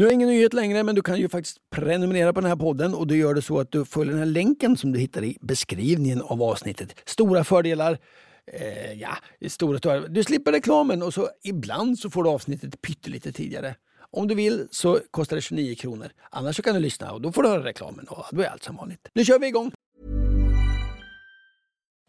Nu är ingen nyhet längre, men du kan ju faktiskt prenumerera på den här podden och du gör det så att du följer den här länken som du hittar i beskrivningen av avsnittet. Stora fördelar. Eh, ja, stora fördelar. Du slipper reklamen och så ibland så får du avsnittet pyttelite tidigare. Om du vill så kostar det 29 kronor. Annars så kan du lyssna och då får du höra reklamen och då är allt som vanligt. Nu kör vi igång!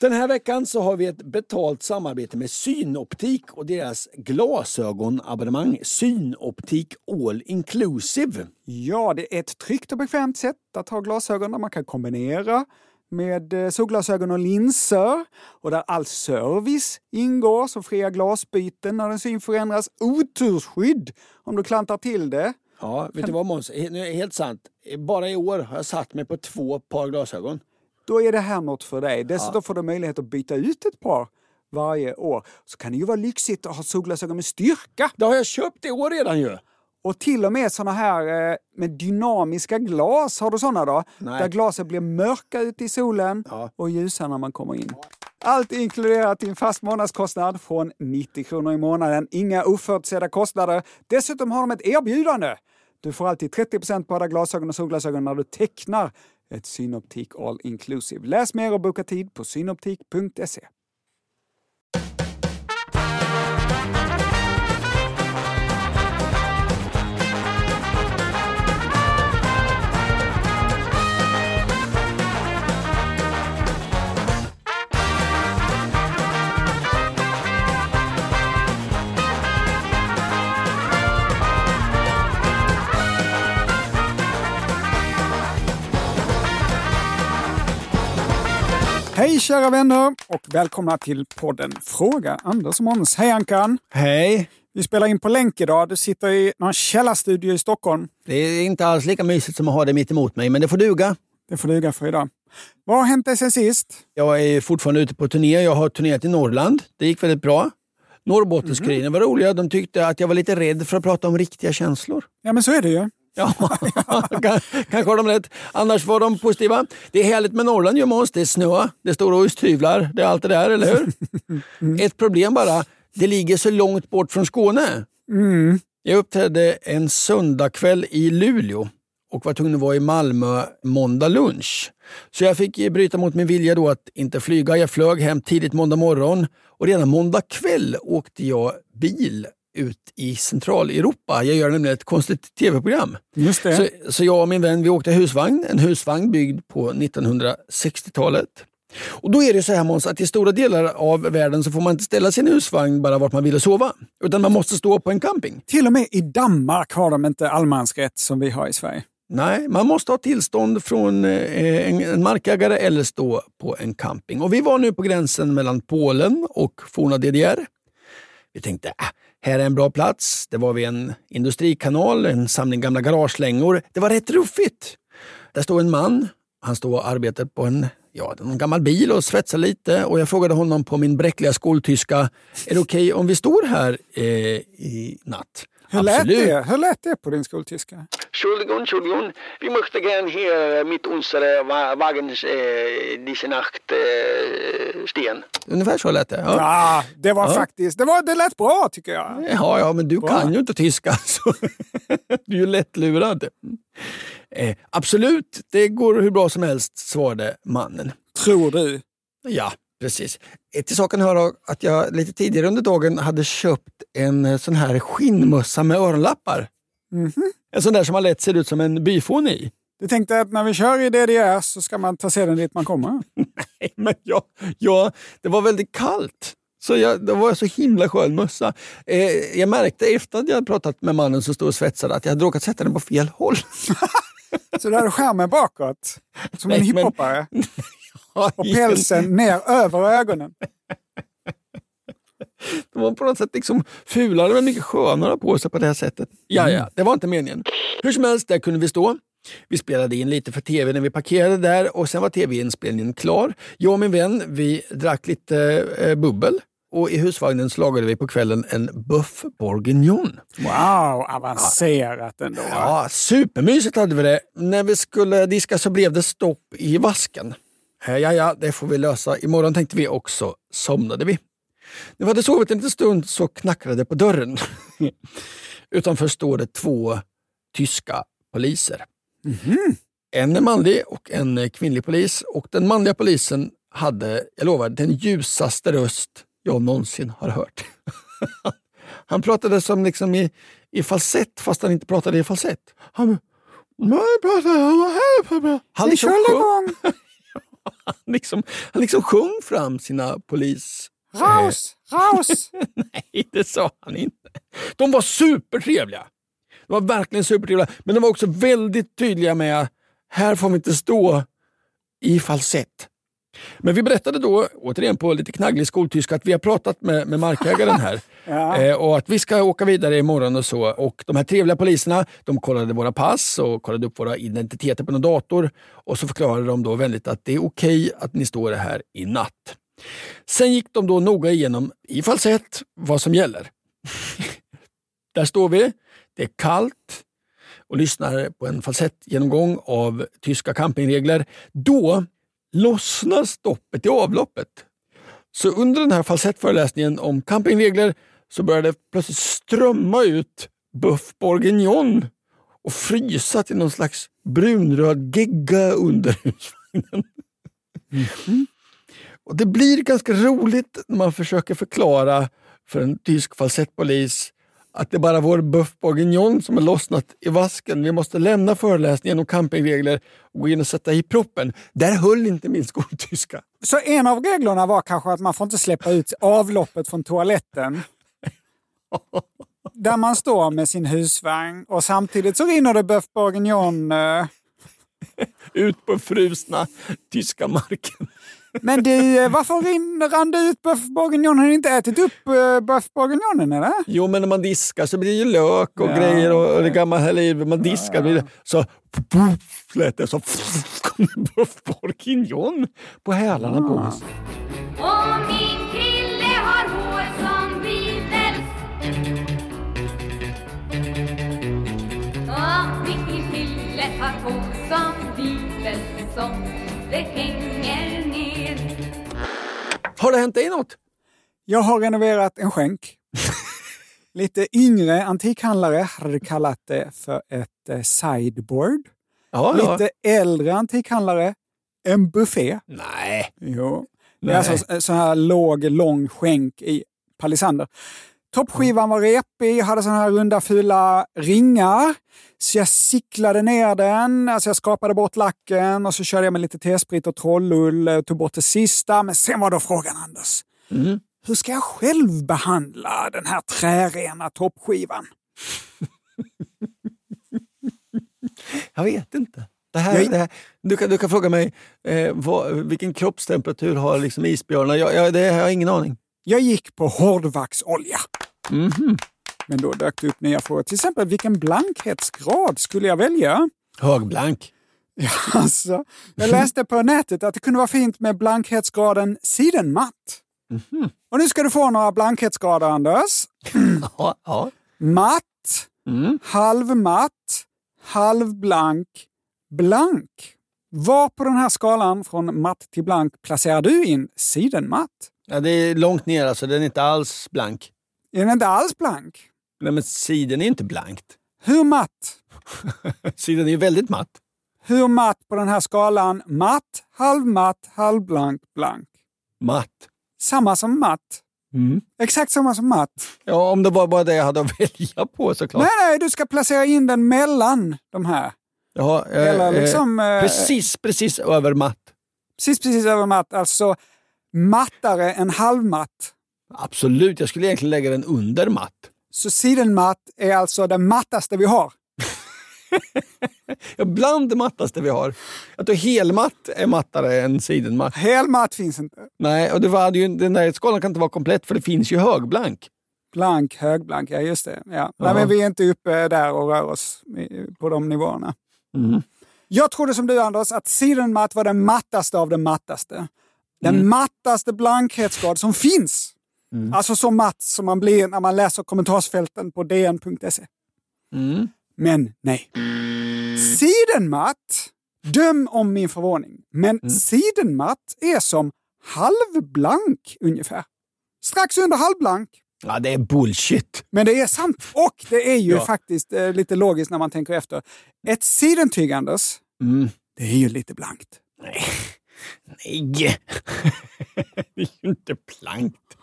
Den här veckan så har vi ett betalt samarbete med Synoptik och deras glasögonabonnemang Synoptik All Inclusive. Ja, det är ett tryggt och bekvämt sätt att ha glasögon där man kan kombinera med eh, solglasögon och linser och där all service ingår som fria glasbyten när din syn förändras, otursskydd om du klantar till det. Ja, vet du vad Måns? Helt sant. Bara i år har jag satt mig på två par glasögon då är det här något för dig. Dessutom ja. får du möjlighet att byta ut ett par varje år. Så kan det ju vara lyxigt att ha solglasögon med styrka. Det har jag köpt i år redan ju! Och till och med såna här eh, med dynamiska glas, har du såna då? Nej. Där glaset blir mörka ute i solen ja. och ljusa när man kommer in. Allt inkluderat i en fast månadskostnad från 90 kronor i månaden. Inga oförutsedda kostnader. Dessutom har de ett erbjudande. Du får alltid 30% på alla glasögon och solglasögon när du tecknar ett Synoptik All Inclusive. Läs mer och boka tid på synoptik.se. Hej kära vänner och välkomna till podden Fråga Anders och Måns. Hej Ankan! Hej! Vi spelar in på länk idag. Du sitter i någon källarstudio i Stockholm. Det är inte alls lika mysigt som att ha det mitt emot mig, men det får duga. Det får duga för idag. Vad har hänt dig sen sist? Jag är fortfarande ute på turné. Jag har turnerat i Norrland. Det gick väldigt bra. Norrbottenskuriren mm -hmm. var roliga. De tyckte att jag var lite rädd för att prata om riktiga känslor. Ja, men så är det ju. Ja, kanske har de rätt. Annars var de positiva. Det är härligt med Norrland ju Måns. Det är snö, det är stora osthyvlar, det är allt det där, eller hur? Mm. Ett problem bara, det ligger så långt bort från Skåne. Mm. Jag uppträdde en söndagkväll i Luleå och var tvungen att vara i Malmö måndag lunch. Så jag fick bryta mot min vilja då att inte flyga. Jag flög hem tidigt måndag morgon och redan måndag kväll åkte jag bil ut i Centraleuropa. Jag gör nämligen ett konstigt tv-program. Just det. Så, så jag och min vän vi åkte husvagn, en husvagn byggd på 1960-talet. Och då är det så här Måns, att i stora delar av världen så får man inte ställa sin husvagn bara vart man vill sova. Utan man måste stå på en camping. Till och med i Danmark har de inte allemansrätt som vi har i Sverige. Nej, man måste ha tillstånd från eh, en markägare eller stå på en camping. Och Vi var nu på gränsen mellan Polen och forna DDR. Vi tänkte, äh, här är en bra plats. Det var vid en industrikanal, en samling gamla garagelängor. Det var rätt ruffigt. Där stod en man. Han stod och arbetade på en, ja, en gammal bil och svetsade lite. Och Jag frågade honom på min bräckliga skoltyska, är det okej okay om vi står här eh, i natt? Hur lät, det? Hur lät det på din skoltyska? Entschuldigung, Entschuldigung. Vi möchte gern hier mit unserer Wagen äh, diese Nacht äh, stehen. Ungefär så lät det. Ja, ja det var ja. faktiskt, det, var, det lät bra tycker jag. Ja, ja men du bra. kan ju inte tyska. Så du är ju lättlurad. Eh, absolut, det går hur bra som helst, svarade mannen. Tror du? Ja, Precis. Till saken hör att jag lite tidigare under dagen hade köpt en eh, sån här skinnmössa med öronlappar. Mm -hmm. En sån där som har lätt ser ut som en byfån i. Du tänkte att när vi kör i DDR så ska man ta sedan dit man kommer? Nej, men ja, ja, det var väldigt kallt. Så jag, det var så himla skön mössa. Eh, jag märkte efter att jag pratat med mannen som stod och svetsade att jag hade råkat sätta den på fel håll. så du hade skärmen bakåt? Som Nej, en hiphoppare? Men... och pälsen ner över ögonen. De var på något sätt liksom fulare men mycket skönare på sig på det här sättet. Ja, ja, det var inte meningen. Hur som helst, där kunde vi stå. Vi spelade in lite för tv när vi parkerade där och sen var tv-inspelningen klar. Jag och min vän, vi drack lite eh, bubbel. och i husvagnen slagade vi på kvällen en buff bourguignon. Wow, avancerat ändå. Ja, supermysigt hade vi det. När vi skulle diska så blev det stopp i vasken. Ja, ja, det får vi lösa. Imorgon tänkte vi också, somnade vi. När vi hade sovit en liten stund så knackade det på dörren. Utanför står det två tyska poliser. Mm -hmm. En manlig och en kvinnlig polis. Och Den manliga polisen hade, jag lovar, den ljusaste röst jag någonsin har hört. han pratade som liksom i, i falsett fast han inte pratade i falsett. Han, han liksom sjöng, han liksom, han liksom sjöng fram sina polis... Raus! Raus! Nej, det sa han inte. De var supertrevliga. De var verkligen supertrevliga. Men de var också väldigt tydliga med här får vi inte stå i falsett. Men vi berättade då, återigen på lite knagglig skoltyska, att vi har pratat med, med markägaren här ja. eh, och att vi ska åka vidare imorgon och så. Och de här trevliga poliserna de kollade våra pass och kollade upp våra identiteter på någon dator och så förklarade de då vänligt att det är okej okay att ni står här i natt. Sen gick de då noga igenom i falsett vad som gäller. Där står vi, det är kallt och lyssnar på en falsettgenomgång av tyska campingregler. Då lossnar stoppet i avloppet. Så under den här falsettföreläsningen om campingregler så började det plötsligt strömma ut buff bourguignon och frysa till någon slags brunröd gegga under husvagnen. Mm. Och det blir ganska roligt när man försöker förklara för en tysk falsettpolis att det är bara vår buff bourguignon som har lossnat i vasken. Vi måste lämna föreläsningen om campingregler och gå in och sätta i proppen. Där höll inte min skoltyska. Så en av reglerna var kanske att man får inte släppa ut avloppet från toaletten. Där man står med sin husvagn och samtidigt så rinner det buff bourguignon. Eh... Ut på frusna tyska marken. Men du, eh, varför rann det ut bœuf bourguignon? Har ni inte ätit upp uh, bœuf bourguignonen eller? Jo, men när man diskar så blir det ju lök och ja, grejer och, och det gamla livet. Man diskar ja, ja. så puff, lät det så kom det bœuf bourguignon på hälarna ja. på oss. Och min kille har hår som Beatles Och min kille har hår som Beatles som det hänger. Har det hänt dig något? Jag har renoverat en skänk. Lite yngre antikhandlare hade kallat det för ett eh, sideboard. Ja, Lite ja. äldre antikhandlare, en buffé. Nej. Jo. Det är alltså en sån här låg, lång skänk i palisander. Toppskivan var repig, hade såna här runda fula ringar. Så jag cicklade ner den, alltså jag skrapade bort lacken och så körde jag med lite T-sprit och trollull och tog bort det sista. Men sen var då frågan, Anders. Mm. Hur ska jag själv behandla den här trärena toppskivan? jag vet inte. Det här, det här, du, kan, du kan fråga mig eh, vad, vilken kroppstemperatur har liksom isbjörnar? Jag, jag, det har jag ingen aning. Jag gick på hårdvaxolja. Mm -hmm. Men då dök det upp nya frågor. Till exempel, vilken blankhetsgrad skulle jag välja? Högblank. Ja, alltså, jag läste på nätet att det kunde vara fint med blankhetsgraden sidenmatt. Mm -hmm. Och nu ska du få några blankhetsgrader, Anders. ja, ja. Matt, mm. halvmatt, halvblank, blank. Var på den här skalan från matt till blank placerar du in sidenmatt? Ja, det är långt ner alltså, den är inte alls blank. Är den inte alls blank? Nej, men sidan är inte blankt. Hur matt? sidan är ju väldigt matt. Hur matt på den här skalan? Matt, halvmatt, halvblank, blank. Matt. Samma som matt. Mm. Exakt samma som matt. Ja, om det var bara det jag hade att välja på såklart. Nej, nej, du ska placera in den mellan de här. Jaha, eh, Eller liksom, eh, precis, precis över matt. Precis, precis över matt. Alltså mattare än halvmatt. Absolut, jag skulle egentligen lägga den under matt. Så sidenmatt är alltså det mattaste vi har? ja, bland det mattaste vi har. Jag tror helmatt är mattare än sidenmatt. Helmatt finns inte. Nej, och det var ju, den där skalan kan inte vara komplett för det finns ju högblank. Blank, högblank, ja just det. Ja. Nej, men vi är inte uppe där och rör oss på de nivåerna. Mm. Jag trodde som du Anders att sidenmatt var den mattaste av det mattaste. Den mm. mattaste blankhetsgrad som finns. Mm. Alltså så matt som man blir när man läser kommentarsfälten på dn.se. Mm. Men nej. Sidenmatt, döm om min förvåning, men mm. sidenmatt är som halvblank ungefär. Strax under halvblank. Ja, det är bullshit. Men det är sant. Och det är ju ja. faktiskt eh, lite logiskt när man tänker efter. Ett sidentyg, Anders, mm. det är ju lite blankt. Nej. Nej. det är ju inte blankt.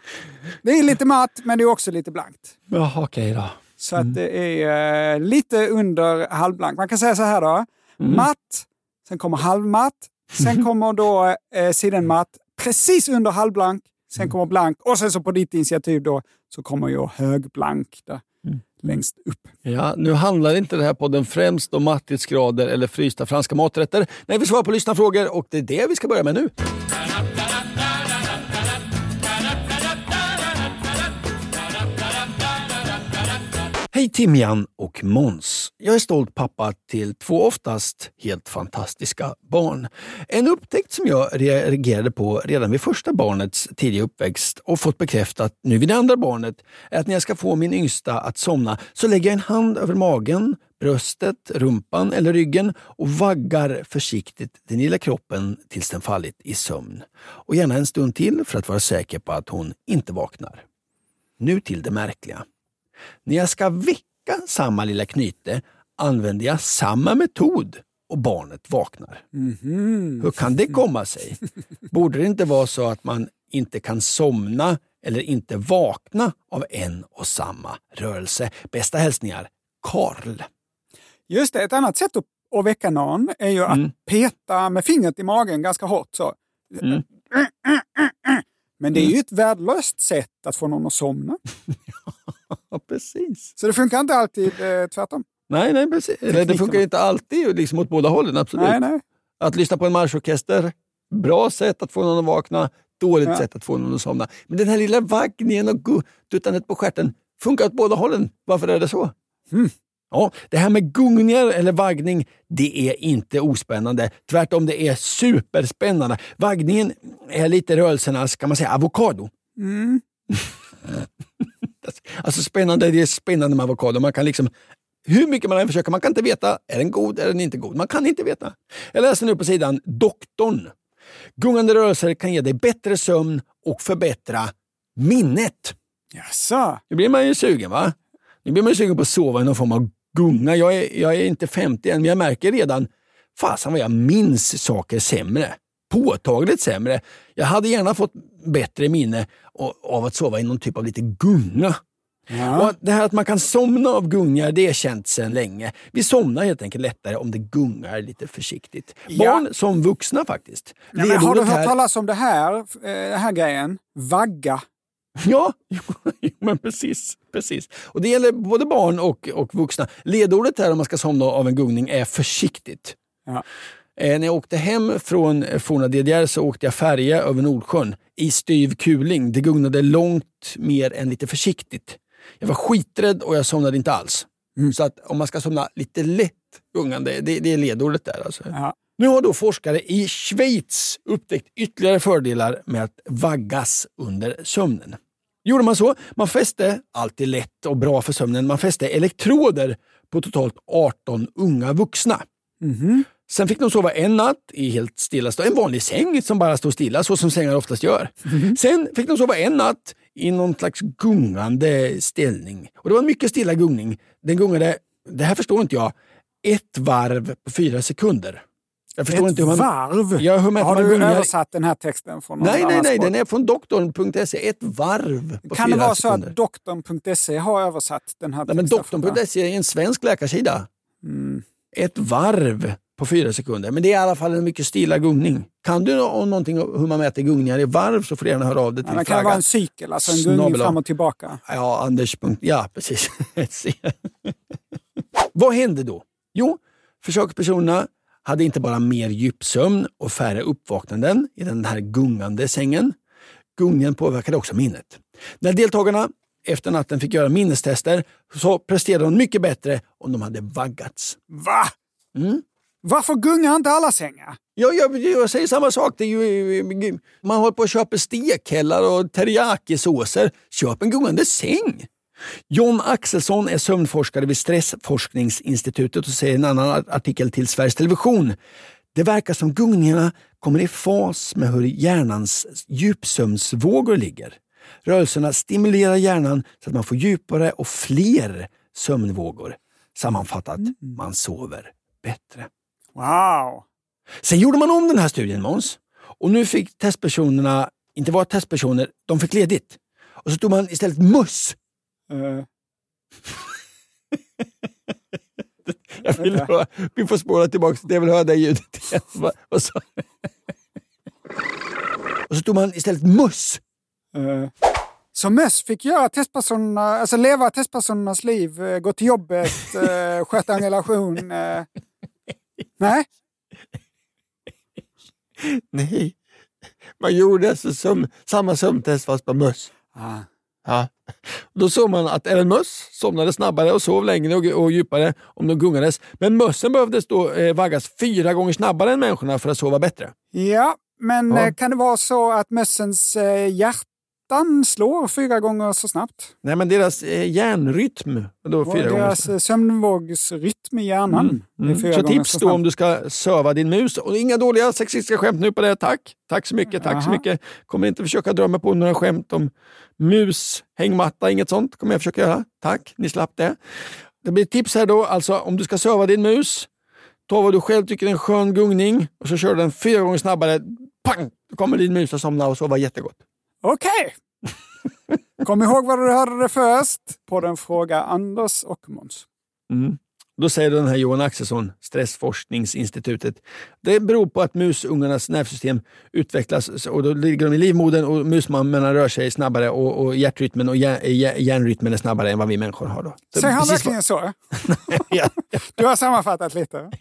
Det är lite matt, men det är också lite blankt. Jaha, okej då. Så mm. att det är eh, lite under halvblank. Man kan säga så här då. Mm. Matt, sen kommer halvmatt, sen kommer då eh, sidenmatt, precis under halvblank, sen mm. kommer blank och sen så på ditt initiativ då så kommer ju högblank där mm längst upp. Ja, nu handlar inte det här podden främst om mattisgrader eller frysta franska maträtter. Nej, vi svarar på lyssnarfrågor och det är det vi ska börja med nu. Timjan och Måns. Jag är stolt pappa till två oftast helt fantastiska barn. En upptäckt som jag reagerade på redan vid första barnets tidiga uppväxt och fått bekräftat nu vid det andra barnet är att när jag ska få min yngsta att somna så lägger jag en hand över magen, bröstet, rumpan eller ryggen och vaggar försiktigt den lilla kroppen tills den fallit i sömn. Och gärna en stund till för att vara säker på att hon inte vaknar. Nu till det märkliga. När jag ska väcka samma lilla knyte använder jag samma metod och barnet vaknar. Mm -hmm. Hur kan det komma sig? Borde det inte vara så att man inte kan somna eller inte vakna av en och samma rörelse? Bästa hälsningar, Karl. Just det, ett annat sätt att väcka någon är ju att mm. peta med fingret i magen ganska hårt. så. Mm. Men det är ju ett värdelöst sätt att få någon att somna. Ja, precis. Så det funkar inte alltid eh, tvärtom? Nej, nej precis. Eller, det funkar inte alltid liksom åt båda hållen. Absolut. Nej, nej. Att lyssna på en marschorkester, bra sätt att få någon att vakna, dåligt ja. sätt att få någon att somna. Men den här lilla vaggningen och duttandet på stjärten funkar åt båda hållen. Varför är det så? Mm. Ja, det här med gungningar eller vaggning, det är inte ospännande. Tvärtom, det är superspännande. Vaggningen är lite rörelsernas, kan man säga, avokado. Mm. Alltså spännande, det är spännande med avokado. Man kan liksom, hur mycket man än försöker, man kan inte veta, är den god eller är den inte god? Man kan inte veta. Jag läser nu på sidan Doktorn. Gungande rörelser kan ge dig bättre sömn och förbättra minnet. Jaså? Nu blir man ju sugen va? Nu blir man ju sugen på att sova i någon form av gunga. Jag är, jag är inte 50 än, men jag märker redan, fasen vad jag minns saker sämre påtagligt sämre. Jag hade gärna fått bättre minne av att sova i någon typ av lite gunga. Ja. Det här att man kan somna av gungar, det är känt sedan länge. Vi somnar helt enkelt lättare om det gungar lite försiktigt. Ja. Barn som vuxna faktiskt. Ja, men har du hört här... talas om det här, eh, den här grejen? Vagga. Ja, men precis, precis. Och Det gäller både barn och, och vuxna. Ledordet här om man ska somna av en gungning är försiktigt. Ja. Eh, när jag åkte hem från forna DDR så åkte jag färja över Nordsjön i styv kuling. Det gugnade långt mer än lite försiktigt. Jag var skiträdd och jag somnade inte alls. Mm. Så att om man ska somna lite lätt gungande, det, det är ledordet där. Alltså. Nu har då forskare i Schweiz upptäckt ytterligare fördelar med att vaggas under sömnen. Gjorde man så? Man fäste, alltid lätt och bra för sömnen, man fäste elektroder på totalt 18 unga vuxna. Mm. Sen fick de sova en natt i helt stillastående, en vanlig säng som bara står stilla, så som sängar oftast gör. Mm. Sen fick de sova en natt i någon slags gungande ställning. Och Det var en mycket stilla gungning. Den gungade, det här förstår inte jag, ett varv på fyra sekunder. Jag förstår ett inte hur man, varv? Ja, hur man, Har du gungar... översatt den här texten från någon Nej, nej, nej, den är från doktorn.se. Ett varv på Kan fyra det vara sekunder. så att doktorn.se har översatt den här nej, texten? Doktorn.se är en svensk läkarsida. Mm. Ett varv på fyra sekunder. Men det är i alla fall en mycket stilla gungning. Kan du om någonting hur man mäter gungningar i varv så får du gärna höra av dig till ja, Det kan vara en cykel, alltså en gungning fram och tillbaka. Ja, Anders. Ja, precis. Vad hände då? Jo, försökspersonerna hade inte bara mer djupsömn och färre uppvaknanden i den här gungande sängen. Gungningen påverkade också minnet. När deltagarna efter natten fick göra minnestester så presterade de mycket bättre om de hade vaggats. Va? Mm. Varför gungar inte alla sängar? Ja, jag, jag säger samma sak. Det är ju, man håller på att köpa stekhällar och teriyakisåser. Köp en gungande säng. John Axelsson är sömnforskare vid Stressforskningsinstitutet och säger i en annan artikel till Sveriges Television. Det verkar som gungningarna kommer i fas med hur hjärnans djupsömnsvågor ligger. Rörelserna stimulerar hjärnan så att man får djupare och fler sömnvågor. Sammanfattat, mm. man sover bättre. Wow! Sen gjorde man om den här studien Måns. Och nu fick testpersonerna, inte vara testpersoner, de fick ledigt. Och så tog man istället möss. Uh. Jag vill höra, vi får spåra tillbaka, jag vill höra det ljudet igen. Och så, och så tog man istället möss. Uh. Så möss fick göra testpersonerna, alltså leva testpersonernas liv, eh, gå till jobbet, sköta en relation. Nej? Nej. Man gjorde alltså som, samma sömntest fast på möss. Ah. Ja. Då såg man att även möss somnade snabbare och sov längre och, och djupare om de gungades. Men mössen behövdes då eh, vaggas fyra gånger snabbare än människorna för att sova bättre. Ja, men ja. Eh, kan det vara så att mössens eh, hjärta hjärtan slår fyra gånger så snabbt. Nej, men deras eh, hjärnrytm. Då fyra och deras. Eh, sömnvågsrytm i hjärnan. Mm. Mm. Så tips så då om du ska söva din mus. Och inga dåliga sexistiska skämt nu på det. Tack! Tack så mycket. Tack Aha. så mycket. Kommer inte försöka dra mig på några skämt om mus, hängmatta, inget sånt kommer jag försöka göra. Tack, ni slapp det. Det blir tips här då. Alltså om du ska söva din mus, ta vad du själv tycker är en skön gungning och så kör du den fyra gånger snabbare. Pang! Då kommer din mus att somna och sova jättegott. Okej! Okay. Kom ihåg var du hörde det först. På den fråga Anders och Måns. Mm. Då säger den här Johan Axelsson, Stressforskningsinstitutet. Det beror på att musungarnas nervsystem utvecklas och då ligger de i livmodern och musmammorna rör sig snabbare och, och hjärtrytmen och hjärnrytmen är snabbare än vad vi människor har. Då. Säger han verkligen så? Du har sammanfattat lite.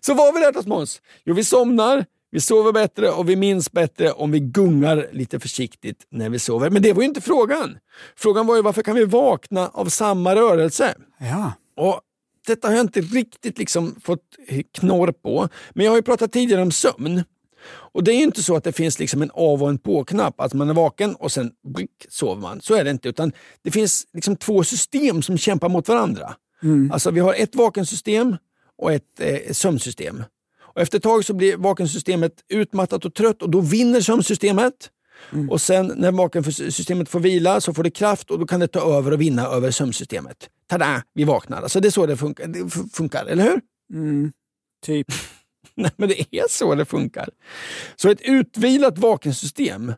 så vad har vi lärt oss Måns? Jo, vi somnar, vi sover bättre och vi minns bättre om vi gungar lite försiktigt när vi sover. Men det var ju inte frågan. Frågan var ju varför kan vi vakna av samma rörelse? Ja. Och Detta har jag inte riktigt liksom fått knorr på. Men jag har ju pratat tidigare om sömn. Och Det är inte så att det finns liksom en av och en på-knapp, att man är vaken och sen blick, sover man. Så är det inte. Utan Det finns liksom två system som kämpar mot varandra. Mm. Alltså Vi har ett vakensystem och ett eh, sömnsystem. Och efter ett tag så blir vakensystemet utmattat och trött och då vinner sömnsystemet. Mm. Och sen när vakensystemet får vila så får det kraft och då kan det ta över och vinna över sömnsystemet. Tada! Vi vaknar. Alltså det är så det funkar, det funkar eller hur? Mm, typ. Nej, men det är så det funkar. Så ett utvilat vakensystem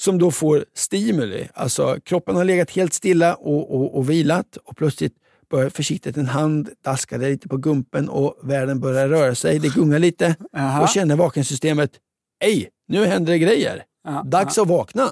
som då får stimuli, alltså kroppen har legat helt stilla och, och, och vilat och plötsligt börjar försiktigt en hand daska lite på gumpen och världen börjar röra sig. Det gungar lite Aha. och känner vakensystemet. Ej, nu händer det grejer. Aha. Dags att vakna.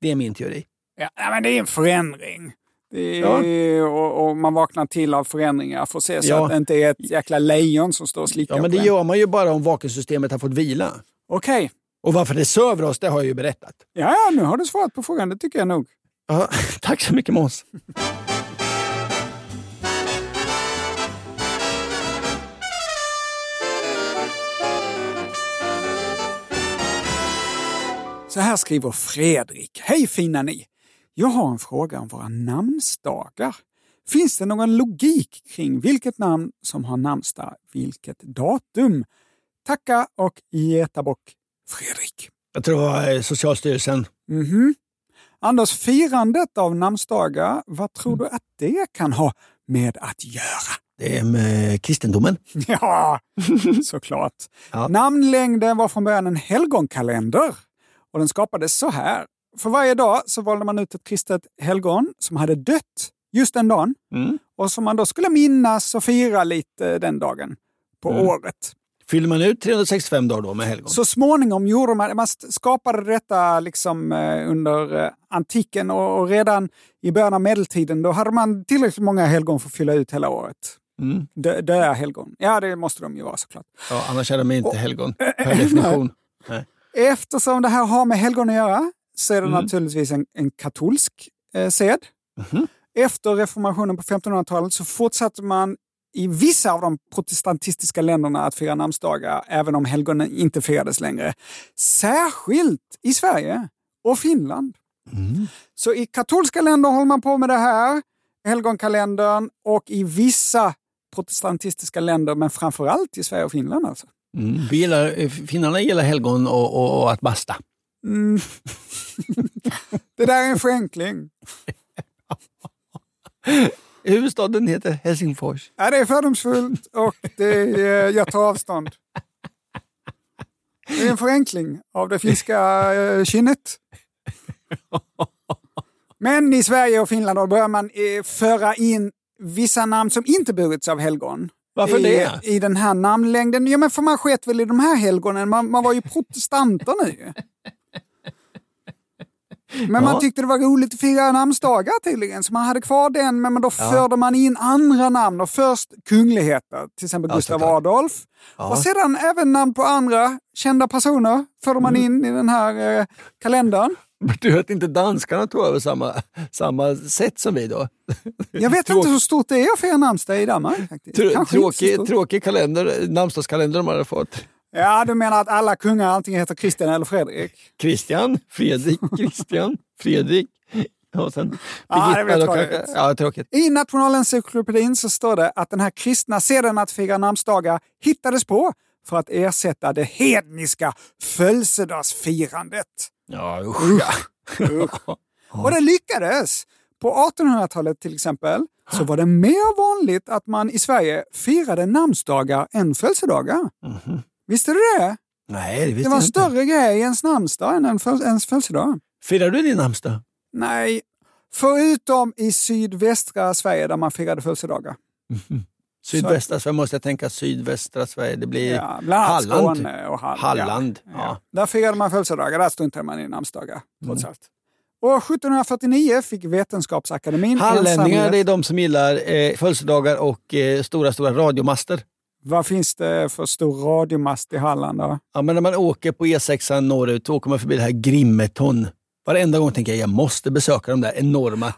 Det är min teori. Ja, men det är en förändring. Är, ja. och, och, man vaknar till av förändringar för att se så ja. att det inte är ett jäkla lejon som står och slickar Ja, men det gör man ju bara om vakensystemet har fått vila. Okej. Okay. Och varför det söver oss, det har jag ju berättat. Ja, ja, nu har du svarat på frågan. Det tycker jag nog. Ja, tack så mycket Måns. Så här skriver Fredrik. Hej fina ni! Jag har en fråga om våra namnsdagar. Finns det någon logik kring vilket namn som har namnsdag vilket datum? Tacka och getabock Fredrik. Jag tror det var Socialstyrelsen. Mm -hmm. Anders, firandet av namnsdagar, vad tror mm. du att det kan ha med att göra? Det är med kristendomen. Ja, såklart. ja. Namnlängden var från början en helgonkalender och den skapades så här. För varje dag så valde man ut ett kristet helgon som hade dött just den dagen mm. och som man då skulle minnas och fira lite den dagen på mm. året. Fyller man ut 365 dagar då med helgon? Så småningom gjorde man, man skapade detta liksom, eh, under eh, antiken och, och, redan i början av medeltiden då hade man tillräckligt många helgon för att fylla ut hela året. Mm. Dö, döda helgon. Ja, det måste de ju vara såklart. Ja, annars är de inte och, helgon per definition. Nej. Eftersom det här har med helgon att göra så är det mm. naturligtvis en, en katolsk eh, sed. Mm. Efter reformationen på 1500-talet så fortsatte man i vissa av de protestantistiska länderna att fira namnsdagar, även om helgonen inte firades längre. Särskilt i Sverige och Finland. Mm. Så i katolska länder håller man på med det här, helgonkalendern, och i vissa protestantistiska länder, men framförallt i Sverige och Finland. Alltså. Mm. Vi gillar, eh, finnarna gillar helgon och, och, och att basta. Mm. det där är en förenkling. Huvudstaden heter Helsingfors. Ja, det är fördomsfullt och det är, jag tar avstånd. Det är en förenkling av det finska eh, kynnet. Men i Sverige och Finland börjar man eh, föra in vissa namn som inte burits av helgon. Varför i, det? I den här namnlängden. Ja, men för man sket väl i de här helgonen. Man, man var ju protestanter nu. Men ja. man tyckte det var roligt att fira namnsdagar tydligen, så man hade kvar den, men då ja. förde man in andra namn. Och först kungligheter, till exempel ja, Gustav Adolf. Och sedan även namn på andra kända personer förde man mm. in i den här eh, kalendern. Du vet inte danskarna tog över samma, samma sätt som vi då? Jag vet Tråk... inte hur stort det är att fira namnsdag i Danmark. Tr tråkig, tråkig kalender, namnsdagskalender de hade fått. Ja, du menar att alla kungar antingen heter Christian eller Fredrik? Christian, Fredrik, Christian, Fredrik. Och sen ja, det blir tråkigt. Ja, tråkigt. I Nationalencyklopedin så står det att den här kristna seden att fira namnsdagar hittades på för att ersätta det hedniska födelsedagsfirandet. Ja, usch. Ja. usch. Och det lyckades. På 1800-talet till exempel så var det mer vanligt att man i Sverige firade namnsdagar än födelsedagar. Mm. Visste du det? Nej, det visste Det var en större grej i ens namnsdag än ens födelsedag. Firar du din namnsdag? Nej, förutom i sydvästra Sverige där man firade födelsedagar. Mm. Sydvästra Sverige måste jag tänka sydvästra Sverige. Det blir ja, Halland. Skåne och Halland. Halland ja. Ja. Där firade man födelsedagar, där struntade man i namnsdagar. Trots mm. allt. Och 1749 fick Vetenskapsakademin Hallänningar det är de som gillar eh, födelsedagar och eh, stora, stora radiomaster. Vad finns det för stor radiomast i Halland? Då? Ja, men när man åker på E6 norrut åker man förbi det här Grimmeton. Varenda gång tänker jag jag måste besöka de där enorma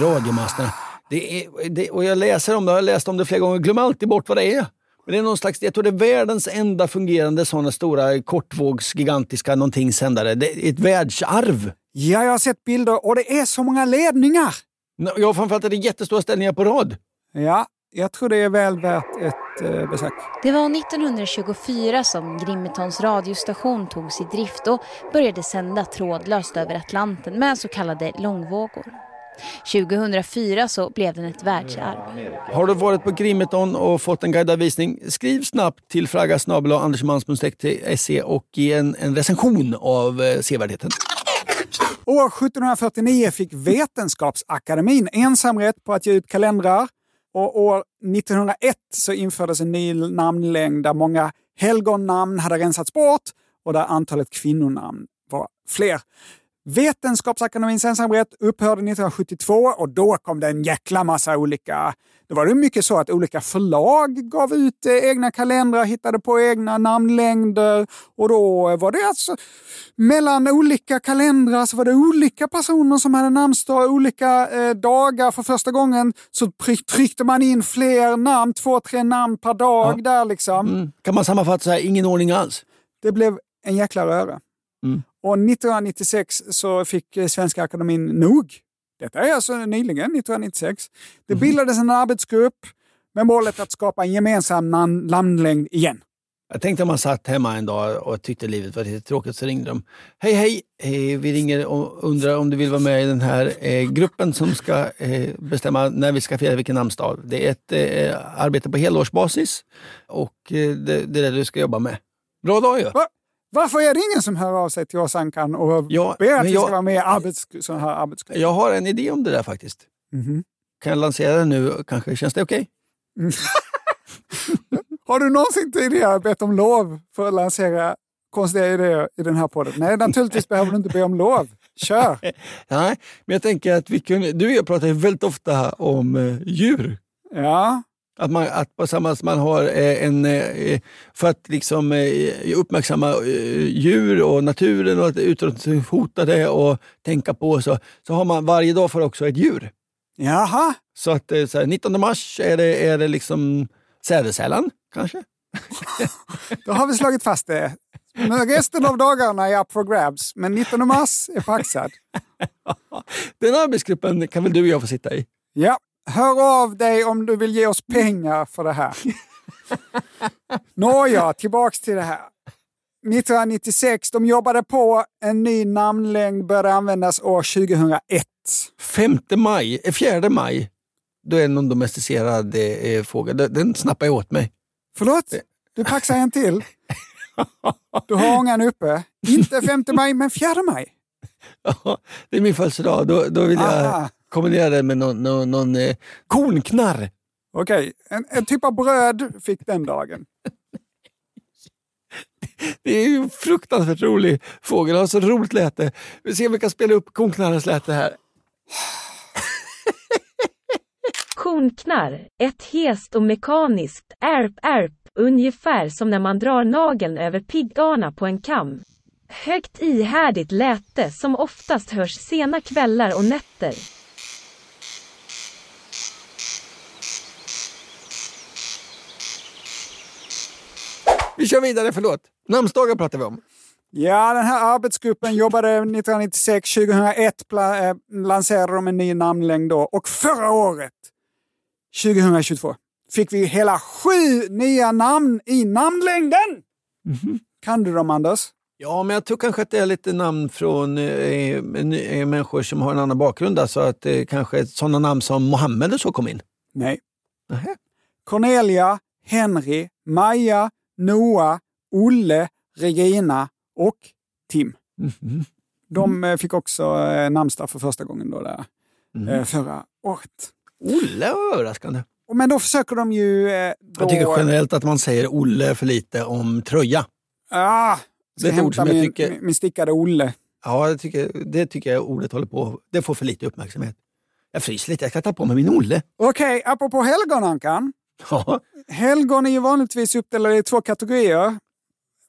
radiomasterna. Det är, det, och jag läser om det, jag har läst om det flera gånger, glöm alltid bort vad det är. Men det är någon slags, jag tror det är världens enda fungerande sådana stora kortvågs gigantiska någonting sändare. Det är ett världsarv. Ja, jag har sett bilder och det är så många ledningar. Ja, framförallt är det jättestora ställningar på rad. Ja, jag tror det är väl värt ett eh, besök. Det var 1924 som Grimmetons radiostation togs i drift och började sända trådlöst över Atlanten med så kallade långvågor. 2004 så blev den ett världsarv. Har du varit på Grimeton och fått en guidad visning? Skriv snabbt till fraggasnabel.andersmansmustek.se och ge en, en recension av eh, sevärdheten. År 1749 fick Vetenskapsakademin ensamrätt på att ge ut kalendrar och år 1901 så infördes en ny namnlängd där många helgonnamn hade rensats bort och där antalet kvinnonamn var fler. Vetenskapsakademins ensamrätt upphörde 1972 och då kom det en jäkla massa olika... Det var det mycket så att olika förlag gav ut eh, egna kalendrar, hittade på egna namnlängder och då var det alltså mellan olika kalendrar så var det olika personer som hade namnsdag olika eh, dagar. För första gången så tryckte man in fler namn, två, tre namn per dag ja. där liksom. Mm. Kan man sammanfatta så här, ingen ordning alls? Det blev en jäkla röra. Mm. Och 1996 så fick Svenska Akademin nog. Detta är alltså nyligen, 1996. Det mm. bildades en arbetsgrupp med målet att skapa en gemensam namnlängd igen. Jag tänkte om man satt hemma en dag och tyckte livet var lite tråkigt så ringde de. Hej hej! Vi ringer och undrar om du vill vara med i den här eh, gruppen som ska eh, bestämma när vi ska fira vilken namnsdag. Det är ett eh, arbete på helårsbasis och det, det är det du ska jobba med. Bra dag ju! Va? Varför är det ingen som hör av sig till oss Ankan och ja, ber att vi ska vara med i arbets, sån här arbetsgrupp? Jag har en idé om det där faktiskt. Mm -hmm. Kan jag lansera den nu? Kanske känns det okej? Okay? Mm. har du någonsin tidigare bett om lov för att lansera konstiga idéer i den här podden? Nej, naturligtvis behöver du inte be om lov. Kör! Nej, men jag tänker att vi kunde, du och jag pratar väldigt ofta om eh, djur. Ja. Att, man, att på samma sätt man har eh, en, eh, för att liksom eh, uppmärksamma djur och naturen och utrotningshotade och tänka på så, så har man varje dag för också ett djur. Jaha. Så att så här, 19 mars är det, är det liksom Sädesärlan kanske? Då har vi slagit fast det. Men resten av dagarna är up for grabs, men 19 mars är paxad. Den arbetsgruppen kan väl du och jag få sitta i? Ja, hör av dig om du vill ge oss pengar för det här. Nåja, tillbaks till det här. 1996, de jobbade på, en ny namnlängd började användas år 2001. 5 maj, 4 eh, maj, då är det någon domesticerad eh, fågel. Den snappar jag åt mig. Förlåt? Du paxar en till? Du har ångan uppe. Inte 5 maj, men 4 maj. Ja, det är min födelsedag. Då, då vill jag Aha. kombinera det med någon, någon, någon eh, kornknarr. Okej, okay. en, en typ av bröd fick den dagen. Det är ju fruktansvärt rolig fågel. Har så roligt läte. Vi ser om vi kan spela upp kornknarrens läte här. Kornknarr, ett hest och mekaniskt ärp ärp, ungefär som när man drar nageln över piggarna på en kam. Högt ihärdigt läte som oftast hörs sena kvällar och nätter. Vi kör vidare, förlåt. Namnsdagar pratar vi om. Ja, den här arbetsgruppen jobbade 1996, 2001 äh, lanserade de en ny namnlängd då och förra året, 2022, fick vi hela sju nya namn i namnlängden! Mm -hmm. Kan du dem, Anders? Ja, men jag tror kanske att det är lite namn från eh, eh, människor som har en annan bakgrund. Alltså att eh, kanske sådana namn som Mohammed och så kom in. Nej. Nähä. Cornelia, Henry, Maja, Noah, Olle, Regina och Tim. Mm. De eh, fick också eh, namnsdag för första gången då där, mm. förra året. Olle var överraskande. Men då försöker de ju... Då... Jag tycker generellt att man säger Olle för lite om tröja. Ah, det är ett ord som jag tycker... Min stickade Olle. Ja, det tycker, det tycker jag ordet håller på. Det får för lite uppmärksamhet. Jag fryser lite, jag ska ta på mig min Olle. Okej, okay, apropå helgon Ankan. Ja. Helgon är ju vanligtvis uppdelade i två kategorier.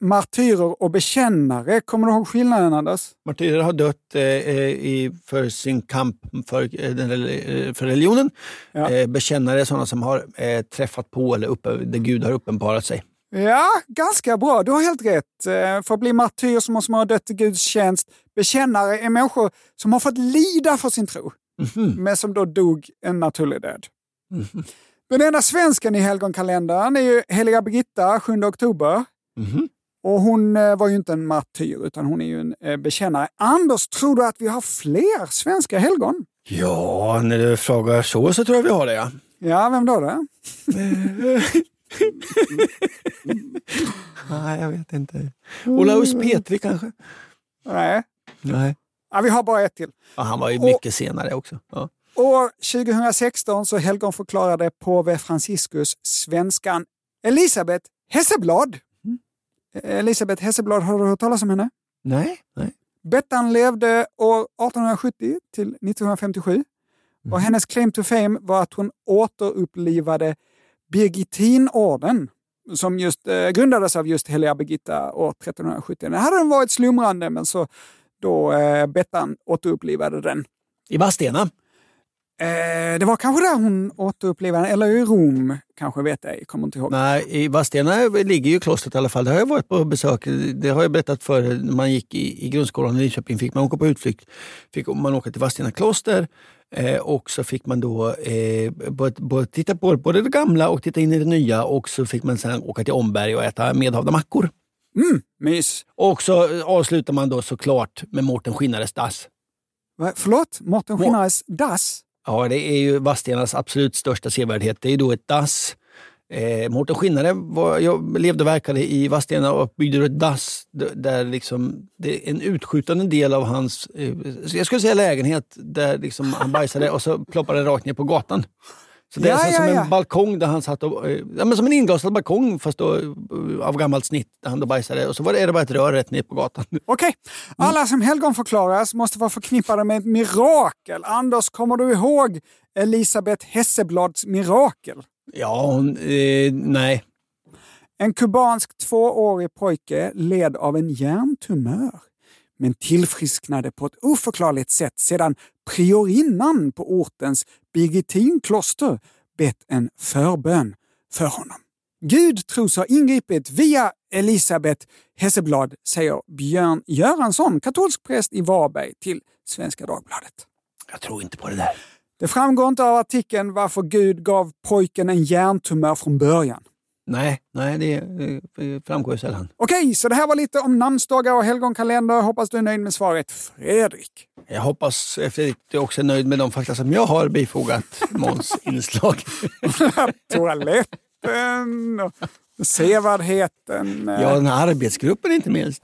Martyrer och bekännare. Kommer du ihåg skillnaden Anders? Martyrer har dött eh, i, för sin kamp för, eh, eh, för religionen. Ja. Eh, bekännare är sådana som har eh, träffat på eller uppe, där Gud har uppenbarat sig. Ja, ganska bra. Du har helt rätt. Eh, för att bli martyr så måste man ha dött i Guds tjänst. Bekännare är människor som har fått lida för sin tro, mm -hmm. men som då dog en naturlig död. Mm -hmm. Den enda svensken i helgonkalendern är ju heliga Birgitta, 7 oktober. Mm. Och hon eh, var ju inte en martyr, utan hon är ju en eh, bekännare. Anders, tror du att vi har fler svenska helgon? Ja, när du frågar så så tror jag vi har det, ja. Ja, vem då? då? Nej, jag vet inte. Olaus Petri kanske? Nej. Nej. Ja, vi har bara ett till. Ja, han var ju mycket och, senare också. Ja. År 2016 så helgonförklarade påve Franciscus svenskan Elisabeth Hesseblad. Mm. Elisabeth Hesseblad, har du hört talas om henne? Nej. Nej. Bettan levde år 1870 till 1957 mm. och hennes claim to fame var att hon återupplivade Birgittinorden som just eh, grundades av just heliga Birgitta år 1370. Den hade den varit slumrande men så då eh, Bettan återupplivade den. I Vadstena? Eh, det var kanske där hon återupplivade den, eller i Rom kanske, vet jag kommer inte ihåg. Nej, i Vadstena ligger ju klostret i alla fall. Det har jag varit på besök. Det har jag berättat för när man gick i, i grundskolan i Linköping. Fick man åka på utflykt fick man åka till Vadstena kloster Eh, och så fick man då eh, både, titta på både det gamla och titta in i det nya och så fick man sen åka till Omberg och äta medhavda mackor. Mm, mys. Och så avslutar man då såklart med Mårten Skinnares dass. Va, förlåt? Mårten Skinnares dass? Ja, det är ju Vadstenas absolut största sevärdhet. Det är då ett dass Eh, Mårten Skinnare var, jag levde och verkade i Vadstena och byggde ett dass där liksom, det är en utskjutande del av hans, eh, jag skulle säga lägenhet, där liksom han bajsade och så ploppade det rakt ner på gatan. Så det ja, är som ja, en balkong där han satt och, eh, ja, men som en inglasad balkong fast då, eh, av gammalt snitt där han då bajsade och så var det, det bara ett rör rätt ner på gatan. Okej, okay. alla som helgonförklaras måste vara förknippade med ett mirakel. Anders, kommer du ihåg Elisabeth Hesseblads mirakel? Ja, hon, eh, nej. En kubansk tvåårig pojke led av en hjärntumör men tillfrisknade på ett oförklarligt sätt sedan priorinnan på ortens Birgitinkloster bett en förbön för honom. Gud tros ha ingripit via Elisabet Hesseblad, säger Björn Göransson, katolsk präst i Varberg, till Svenska Dagbladet. Jag tror inte på det där. Det framgår inte av artikeln varför Gud gav pojken en hjärntumör från början. Nej, nej det, framgår ju sällan. Okej, så det här var lite om namnsdagar och helgonkalender. Hoppas du är nöjd med svaret. Fredrik? Jag hoppas Fredrik du också är nöjd med de fakta som jag har bifogat Måns inslag. Toaletten och sevardheten. Ja, den här arbetsgruppen inte minst.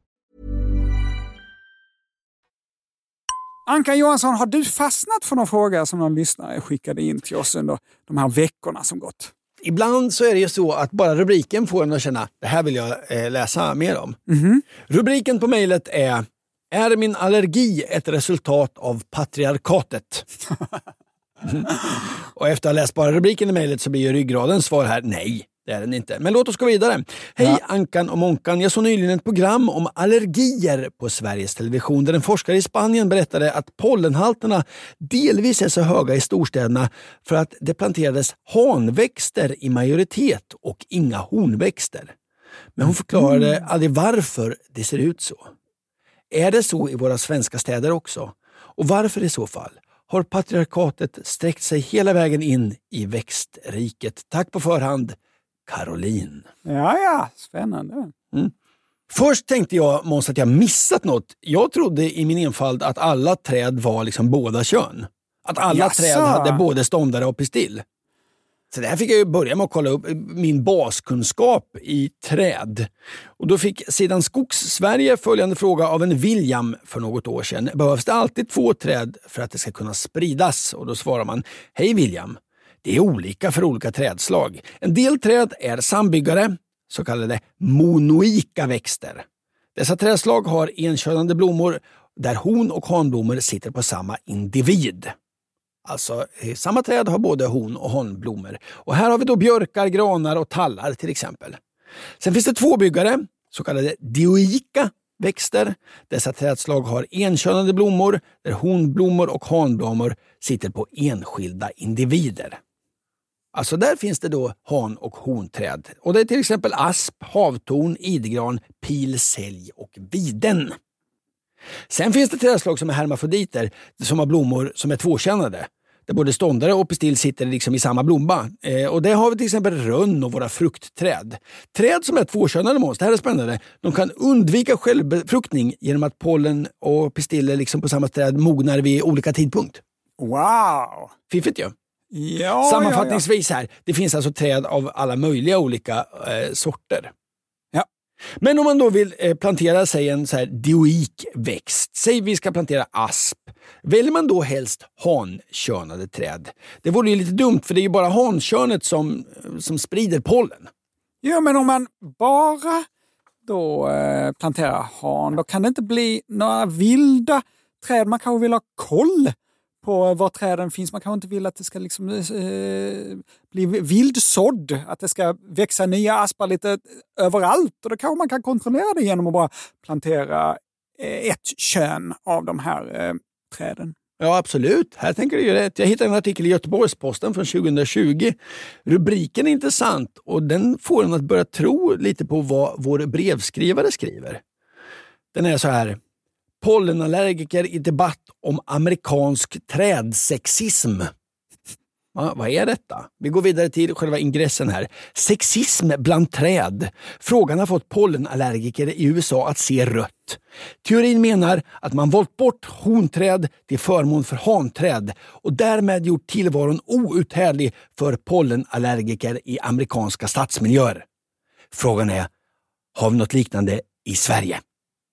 Anka Johansson, har du fastnat för någon fråga som någon lyssnare skickade in till oss under de här veckorna som gått? Ibland så är det ju så att bara rubriken får en att känna det här vill jag eh, läsa mer om. Mhm. Rubriken på mejlet är Är min allergi ett resultat av patriarkatet? Och efter att ha läst bara rubriken i mejlet så blir ju ryggradens svar här nej. Det är den inte. Men låt oss gå vidare. Hej Ja. Ankan och Monkan. Jag såg nyligen ett program om allergier på Sveriges Television där en forskare i Spanien berättade att pollenhalterna delvis är så höga i storstäderna för att det planterades hanväxter i majoritet och inga honväxter. Men hon förklarade aldrig varför det ser ut så. Är det så i våra svenska städer också? Och varför i så fall? Har patriarkatet sträckt sig hela vägen in i växtriket? Tack på förhand, Caroline. Ja, ja, spännande. Först tänkte jag Måns att jag missat något. Jag trodde i min enfald att alla träd var liksom båda kön. Att alla Jaså? träd hade både ståndare och pistill. Så där fick jag ju börja med att kolla upp min baskunskap i träd. Och Då fick sidan Skogs-Sverige följande fråga av en William för något år sedan. Behövs det alltid två träd för att det ska kunna spridas? Och Då svarar man, Hej William! Det är olika för olika trädslag. En del träd är sambyggare, så kallade monoika växter. Dessa trädslag har enkönade blommor där hon och hanblommor sitter på samma individ. Alltså, eh, samma träd har både hon och hanblommor. Och här har vi då björkar, granar och tallar till exempel. Sen finns det tvåbyggare, så kallade dioika växter. Dessa trädslag har enkönade blommor där honblommor och hanblommor sitter på enskilda individer. Alltså där finns det då han och honträd. Och det är till exempel asp, havtorn, idegran, pil, sälj och viden. Sen finns det trädslag som är hermafroditer, som har blommor som är tvåkönade. Där både ståndare och pistill sitter liksom i samma blomma. Eh, och det har vi till exempel rönn och våra fruktträd. Träd som är tvåkönade Måns, det här är spännande. De kan undvika självbefruktning genom att pollen och pistiller liksom på samma träd mognar vid olika tidpunkt. Wow! Fiffigt ju. Ja, Sammanfattningsvis här, det finns alltså träd av alla möjliga olika eh, sorter. Ja. Men om man då vill eh, plantera sig en så här dioik växt, säg vi ska plantera asp, Väljer man då helst hankönade träd? Det vore ju lite dumt för det är ju bara hankönet som, som sprider pollen. Ja, men om man bara då eh, planterar han, då kan det inte bli några vilda träd. Man kanske vill ha koll på var träden finns. Man kanske inte vill att det ska liksom, eh, bli vildsådd, att det ska växa nya aspar lite överallt. Och då kanske man kan kontrollera det genom att bara plantera eh, ett kön av de här eh, träden. Ja, absolut. Här tänker du ju rätt. Jag hittade en artikel i Göteborgs-Posten från 2020. Rubriken är intressant och den får en att börja tro lite på vad vår brevskrivare skriver. Den är så här. Pollenallergiker i debatt om amerikansk trädsexism. Ja, vad är detta? Vi går vidare till själva ingressen här. Sexism bland träd. Frågan har fått pollenallergiker i USA att se rött. Teorin menar att man valt bort honträd till förmån för hanträd och därmed gjort tillvaron outhärdlig för pollenallergiker i amerikanska stadsmiljöer. Frågan är, har vi något liknande i Sverige?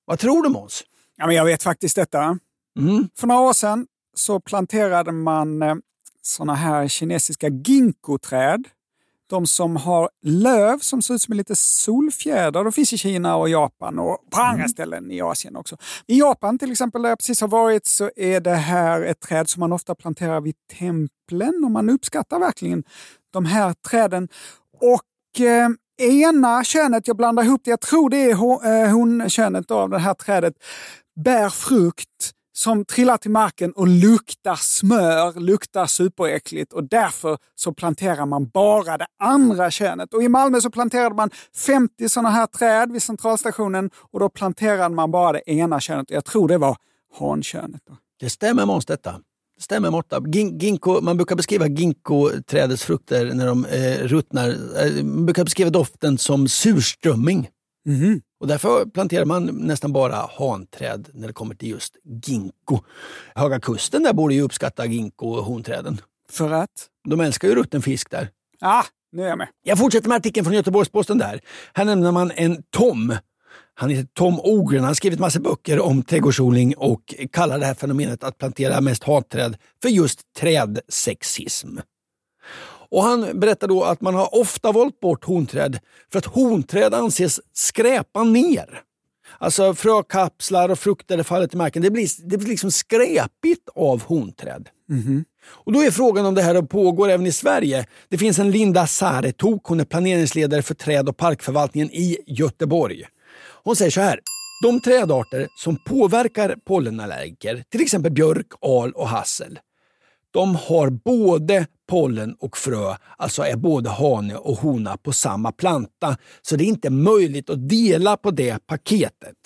Vad tror du Måns? Ja, men jag vet faktiskt detta. Mm. För några år sedan så planterade man eh, såna här kinesiska ginkgoträd. De som har löv som ser ut som en liten solfjäder. De finns i Kina och Japan och på andra mm. ställen i Asien också. I Japan till exempel, där jag precis har varit, så är det här ett träd som man ofta planterar vid templen och man uppskattar verkligen de här träden. Och eh, ena könet, jag blandar ihop det, jag tror det är eh, honkönet av det här trädet, bär frukt som trillar till marken och luktar smör, luktar superäckligt och därför så planterar man bara det andra könet. Och I Malmö så planterade man 50 sådana här träd vid centralstationen och då planterade man bara det ena könet. Jag tror det var hankönet. Det stämmer Måns detta. Det stämmer Morta. Ginkgo, man brukar beskriva ginkgoträdets frukter när de eh, ruttnar. Eh, man brukar beskriva doften som surströmming. Mm. Och därför planterar man nästan bara hanträd när det kommer till just ginkgo. Höga kusten där borde ju uppskatta ginkgo och honträden. För att? De älskar ju rutten fisk där. Ah, nu är jag med. Jag fortsätter med artikeln från Göteborgs-Posten där. Här nämner man en Tom. Han heter Tom Ogren. Han har skrivit massa böcker om trädgårdsodling och kallar det här fenomenet att plantera mest hatträd för just trädsexism. Och Han berättar då att man har ofta valt bort honträd för att honträd anses skräpa ner. Alltså frökapslar och frukter faller till marken. Det blir, det blir liksom skräpigt av honträd. Mm. Och Då är frågan om det här pågår även i Sverige. Det finns en Linda Saretok, hon är planeringsledare för träd och parkförvaltningen i Göteborg. Hon säger så här. De trädarter som påverkar pollenallergiker, till exempel björk, al och hassel, de har både pollen och frö, alltså är både hane och hona på samma planta. Så det är inte möjligt att dela på det paketet.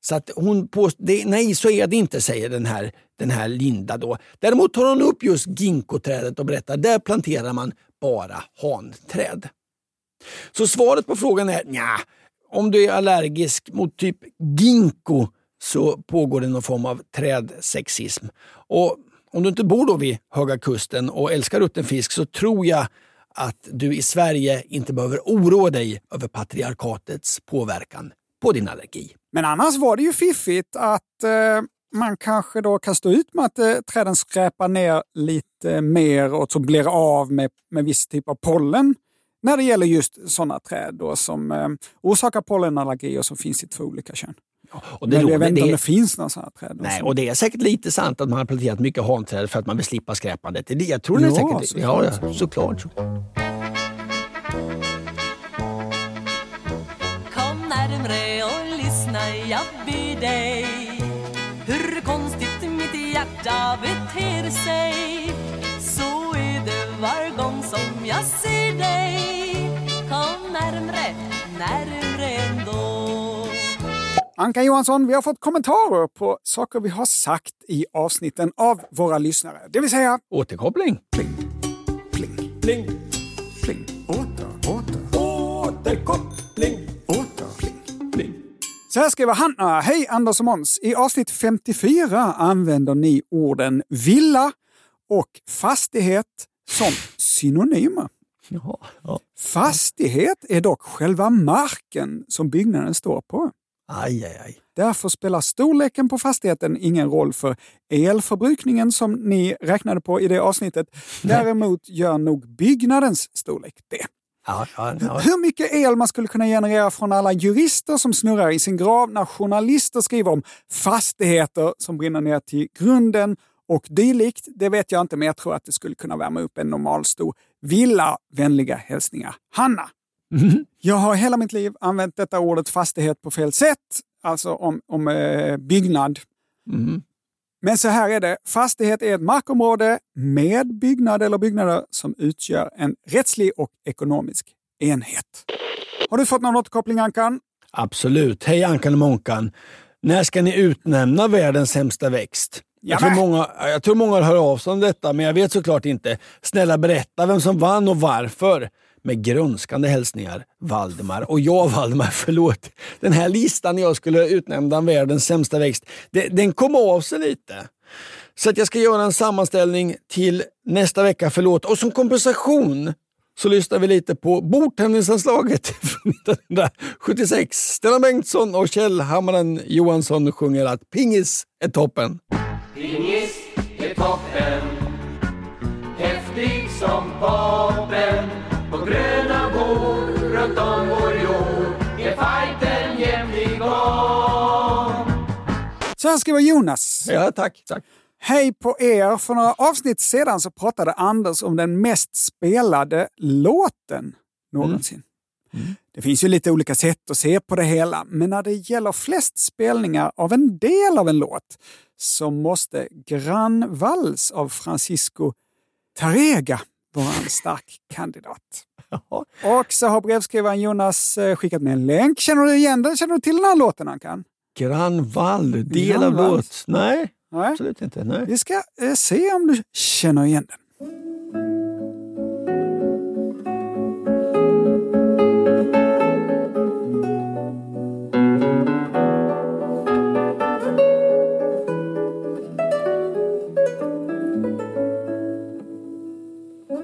Så att hon påstår, nej så är det inte, säger den här, den här Linda. Då. Däremot tar hon upp just ginkgoträdet och berättar där planterar man bara hanträd. Så svaret på frågan är ja, om du är allergisk mot typ ginkgo så pågår det någon form av trädsexism. Och om du inte bor då vid Höga Kusten och älskar rutten fisk så tror jag att du i Sverige inte behöver oroa dig över patriarkatets påverkan på din allergi. Men annars var det ju fiffigt att eh, man kanske då kan stå ut med att eh, träden skräpar ner lite mer och så blir av med, med viss typ av pollen när det gäller just sådana träd då, som eh, orsakar pollenallergi och som finns i två olika kön. Och det, men jag vet inte om det finns några sådana träd. Nej, och det är säkert lite sant att man har planterat mycket hanträd för att man vill slippa skräpandet. Jag tror det är ja, säkert såklart. Ja, såklart. Kom närmre och lyssna, jag ber dig Hur konstigt mitt hjärta beter sig Så är det var gång som jag ser dig Kom närmre, närmre Anka Johansson, vi har fått kommentarer på saker vi har sagt i avsnitten av våra lyssnare. Det vill säga... Återkoppling. Pling, pling, pling, pling. Åter, åter. Återkoppling. Åter, pling, pling. Så här skriver Hanna. Hej Anders och Måns. I avsnitt 54 använder ni orden villa och fastighet som synonymer. Jaha, ja. Fastighet är dock själva marken som byggnaden står på. Aj, aj, aj. Därför spelar storleken på fastigheten ingen roll för elförbrukningen som ni räknade på i det avsnittet. Däremot gör nog byggnadens storlek det. Ja, ja, ja. Hur mycket el man skulle kunna generera från alla jurister som snurrar i sin grav när journalister skriver om fastigheter som brinner ner till grunden och dylikt, det vet jag inte, men jag tror att det skulle kunna värma upp en normalstor villa. Vänliga hälsningar, Hanna. Mm. Jag har hela mitt liv använt detta ordet fastighet på fel sätt, alltså om, om eh, byggnad. Mm. Men så här är det, fastighet är ett markområde med byggnad eller byggnader som utgör en rättslig och ekonomisk enhet. Har du fått någon återkoppling Ankan? Absolut. Hej Ankan och Månkan. När ska ni utnämna världens sämsta växt? Jag tror, många, jag tror många hör av sig om detta, men jag vet såklart inte. Snälla berätta vem som vann och varför. Med grönskande hälsningar, Valdemar. Och jag, Valdemar, förlåt. Den här listan jag skulle utnämna världens sämsta växt, det, den kom av sig lite. Så att jag ska göra en sammanställning till nästa vecka, förlåt. Och som kompensation så lyssnar vi lite på bordtennisanslaget från 1976. Stellan Bengtsson och Kjell Hammaren Johansson sjunger att pingis är toppen. Pingis är toppen Häftig som barn Så här skriver Jonas. Ja, tack. tack. Hej på er! För några avsnitt sedan så pratade Anders om den mest spelade låten någonsin. Mm. Det finns ju lite olika sätt att se på det hela, men när det gäller flest spelningar av en del av en låt så måste Gran Vals av Francisco Tarrega vara en stark kandidat. Och så har brevskrivaren Jonas eh, skickat med en länk. Känner du igen den? Känner du till den här låten Ankan? Gran Vall, del av låt. Nej, Nej. absolut inte. Nej. Vi ska eh, se om du känner igen den.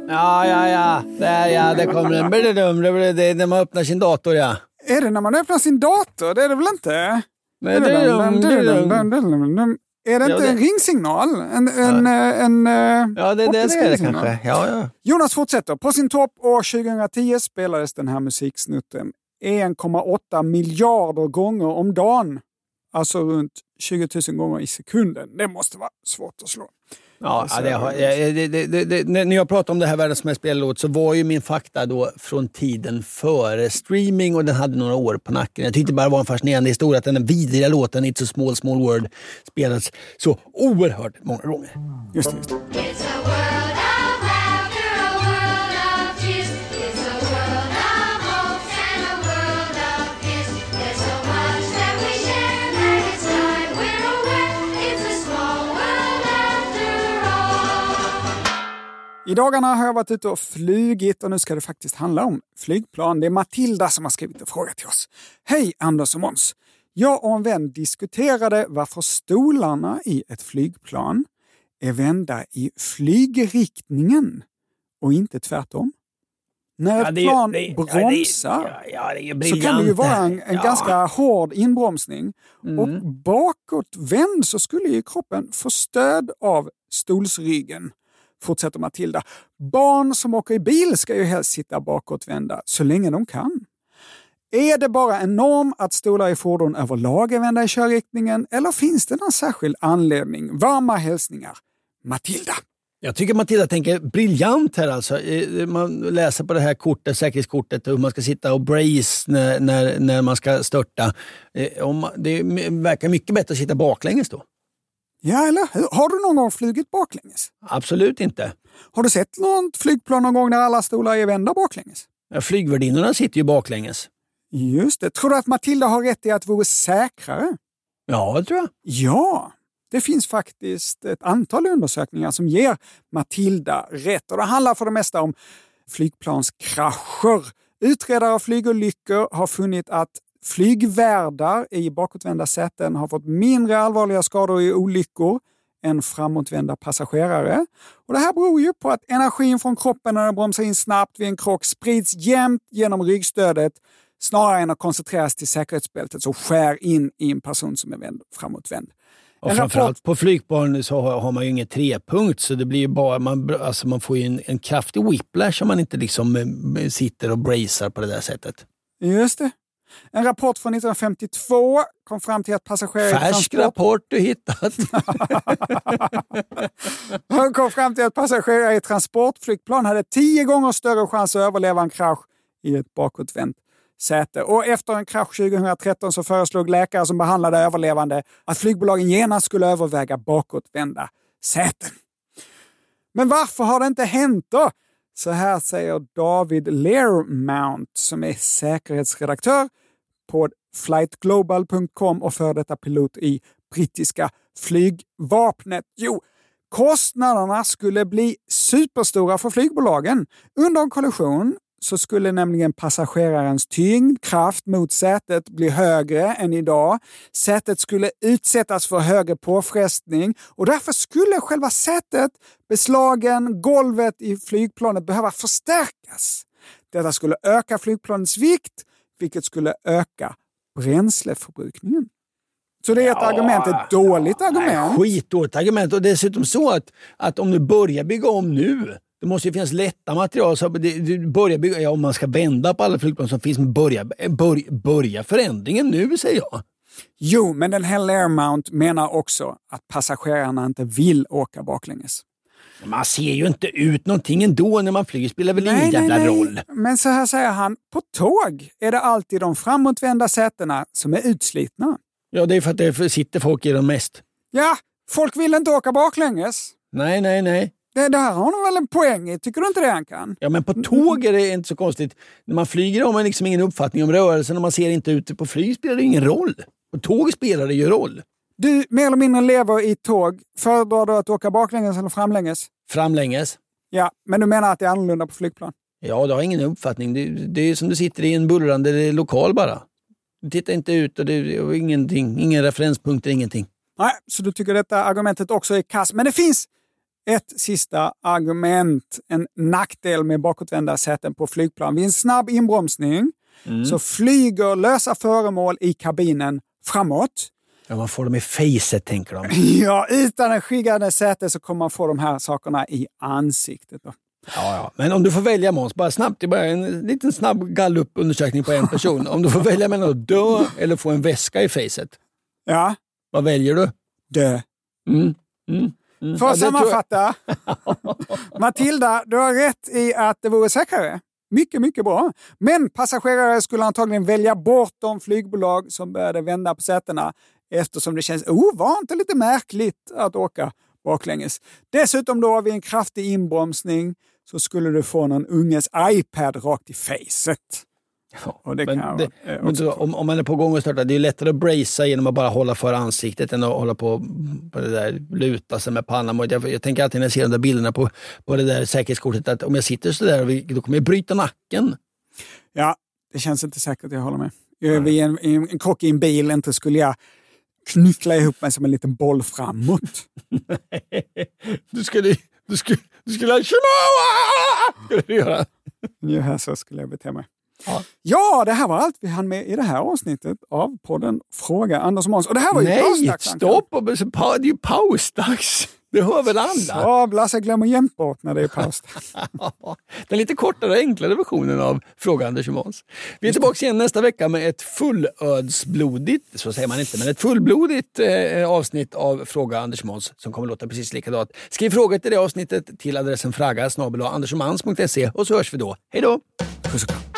Ja, ja, ja. Där ja, där kommer den. Det det när man öppnar sin dator ja. Är det när man öppnar sin dator? Det är det väl inte? Är det inte det- en ringsignal? En, en, eh, en, eh, Ja, det, det, är det kanske. Ja, ja. Jonas fortsätter. På sin topp år 2010 spelades den här musiksnutten 1,8 miljarder gånger om dagen. Alltså runt 20 000 gånger i sekunden. Det måste vara svårt att slå. Ja, ja, det, har- det, det, det, det, när jag pratade om det här världens mest spelade låt så var ju min fakta då från tiden före streaming och den hade några år på nacken. Jag tyckte bara det var en fascinerande historia att den vidriga låten It's a small small world spelades så oerhört många gånger. Just det. Just det. I dagarna har jag varit ute och flugit och nu ska det faktiskt handla om flygplan. Det är Matilda som har skrivit en fråga till oss. Hej Anders och Måns! Jag och en vän diskuterade varför stolarna i ett flygplan är vända i flygriktningen och inte tvärtom. När ett Ja, ju- plan det är- ja, det bromsar ja, det så kan det ju vara en, en ganska hård inbromsning. Mm. Och bakåtvänd så skulle ju kroppen få stöd av stolsryggen, fortsätter Matilda. Barn som åker i bil ska ju helst sitta bakåtvända så länge de kan. Är det bara en norm att stolar i fordon överlag är vända i körriktningen eller finns det någon särskild anledning? Varma hälsningar, Matilda. Jag tycker Matilda tänker briljant här alltså. Eh, man läser på det här kortet, säkerhetskortet hur man ska sitta och brace när, när, när man ska störta. Eh, det verkar mycket bättre att sitta baklänges då. Ja, eller hur? Har du någon gång flugit baklänges? Absolut inte. Har du sett något flygplan någon gång när alla stolar är vända baklänges? Ja, Flygvärdinnorna sitter ju baklänges. Just det. Tror du att Matilda har rätt i att det vore säkrare? Ja, det tror jag. Ja, det finns faktiskt ett antal undersökningar som ger Matilda rätt. Och det handlar för det mesta om flygplanskrascher. Utredare av flygolyckor har funnit att flygvärdar i bakåtvända säten har fått mindre allvarliga skador i olyckor än framåtvända passagerare. Och det här beror ju på att energin från kroppen när den bromsar in snabbt vid en krock sprids jämnt genom ryggstödet snarare än att koncentreras till säkerhetsbältet som skär in i en person som är vänd, framåtvänd. Och En framförallt på flygplan så har, har man ju inget trepunkt så det blir ju bara, man, alltså man får ju en, en kraftig whiplash om man inte liksom eh, sitter och bracear på det där sättet. Just det. En rapport från 1952 kom fram till att passagerare Färsk rapport du hittat. Han kom fram till att passagerare i transportflygplan hade tio gånger större chans att överleva en krasch i ett bakåtvänt säte. Och efter en krasch 2013 så föreslog läkare som behandlade överlevande att flygbolagen genast skulle överväga bakåtvända säten. Men varför har det inte hänt då? Så här säger David Learmount som är säkerhetsredaktör på flightglobal.com och för detta pilot i brittiska flygvapnet. Jo, kostnaderna skulle bli superstora för flygbolagen. Under en kollision så skulle nämligen passagerarens tyngdkraft mot sätet bli högre än idag. Sätet skulle utsättas för högre påfrestning och därför skulle själva sätet, beslagen, golvet i flygplanet behöva förstärkas. Detta skulle öka flygplanets vikt, vilket skulle öka bränsleförbrukningen. Så det är ett argument, ett dåligt argument. Nej, skitdåligt argument. Och dessutom så att, att om du börjar bygga om nu, det måste ju finnas lätta material. Så det, du börjar bygga, ja, om man ska vända på alla flygplan som finns, men börja, börja, börja förändringen nu säger jag. Jo, men den här Learmount menar också att passagerarna inte vill åka baklänges. Man ser ju inte ut någonting ändå när man flyger. spelar väl ingen jävla roll. Men så här säger han, på tåg är det alltid de framåtvända sätena som är utslitna. Ja, det är för att det sitter folk i dem mest. Ja, folk vill inte åka baklänges. Nej, nej, nej. Det, det här har de väl en poäng i, tycker du inte det Ankan? Ja, men på tåg är det inte så konstigt. När man flyger har man liksom ingen uppfattning om rörelsen och man ser inte ute på flyg spelar det ingen roll. På tåg spelar det ju roll. Du mer eller mindre lever i tåg. Föredrar du att åka baklänges eller framlänges? Framlänges. Ja, men du menar att det är annorlunda på flygplan? Ja, du har ingen uppfattning. Det, det är som du sitter i en bullrande lokal bara. Du tittar inte ut och det är ingenting. Ingen referenspunkter, ingenting. Nej, så du tycker detta argumentet också är kass. Men det finns ett sista argument, en nackdel med bakåtvända säten på flygplan. Vid en snabb inbromsning så flyger lösa föremål i kabinen framåt. Ja, man får dem i facet tänker de. Ja, utan en skyggande säte så kommer man få de här sakerna i ansiktet. Då. Ja, ja. Men om du får välja Måns, bara snabbt, det är bara en liten snabb gallupundersökning på en person. Om du får välja mellan att dö eller få en väska i facet, Ja, vad väljer du? dö. Mm. Mm. Mm. För Ja, att jag- sammanfatta. Matilda, du har rätt i att det vore säkrare. Mycket, mycket bra. Men passagerare skulle antagligen välja bort de flygbolag som började vända på sätena eftersom det känns ovant och lite märkligt att åka baklänges. Dessutom då vid en kraftig inbromsning så skulle du få någon unges iPad rakt i facet. Och det men det, jag, eh, men om, om man är på gång och startar, det är lättare att bracea genom att bara hålla för ansiktet än att hålla på, på det där, luta sig med pannan mot. Jag, jag tänker alltid när jag ser de där bilderna på, på det där säkerhetskortet att om jag sitter sådär, då kommer jag bryta nacken. Ja, det känns inte säkert, jag håller med. Vid en, en, en krock i en bil inte skulle jag knyckla ihop mig som en liten boll framåt. Du skulle, du skulle, du skulle! Skulle du göra. Ungefär så skulle jag bete mig. Ja. Ja, det här var allt vi hann med i det här avsnittet av podden Fråga Anders och Måns. Och det här var ju Nej, pausdags, stopp! och- Det är ju pausdags. Det hör väl alla? Ja, Blasse glömmer jämt bort när det är paus. Den lite kortare och enklare versionen av Fråga Anders och Måns. Vi är tillbaka igen nästa vecka med ett fullödsblodigt, så säger man inte, men ett fullblodigt eh, avsnitt av Fråga Anders och Måns som kommer låta precis likadant. Skriv frågor till det avsnittet till adressen fraga och så hörs vi då. Hej då! Puss och kram.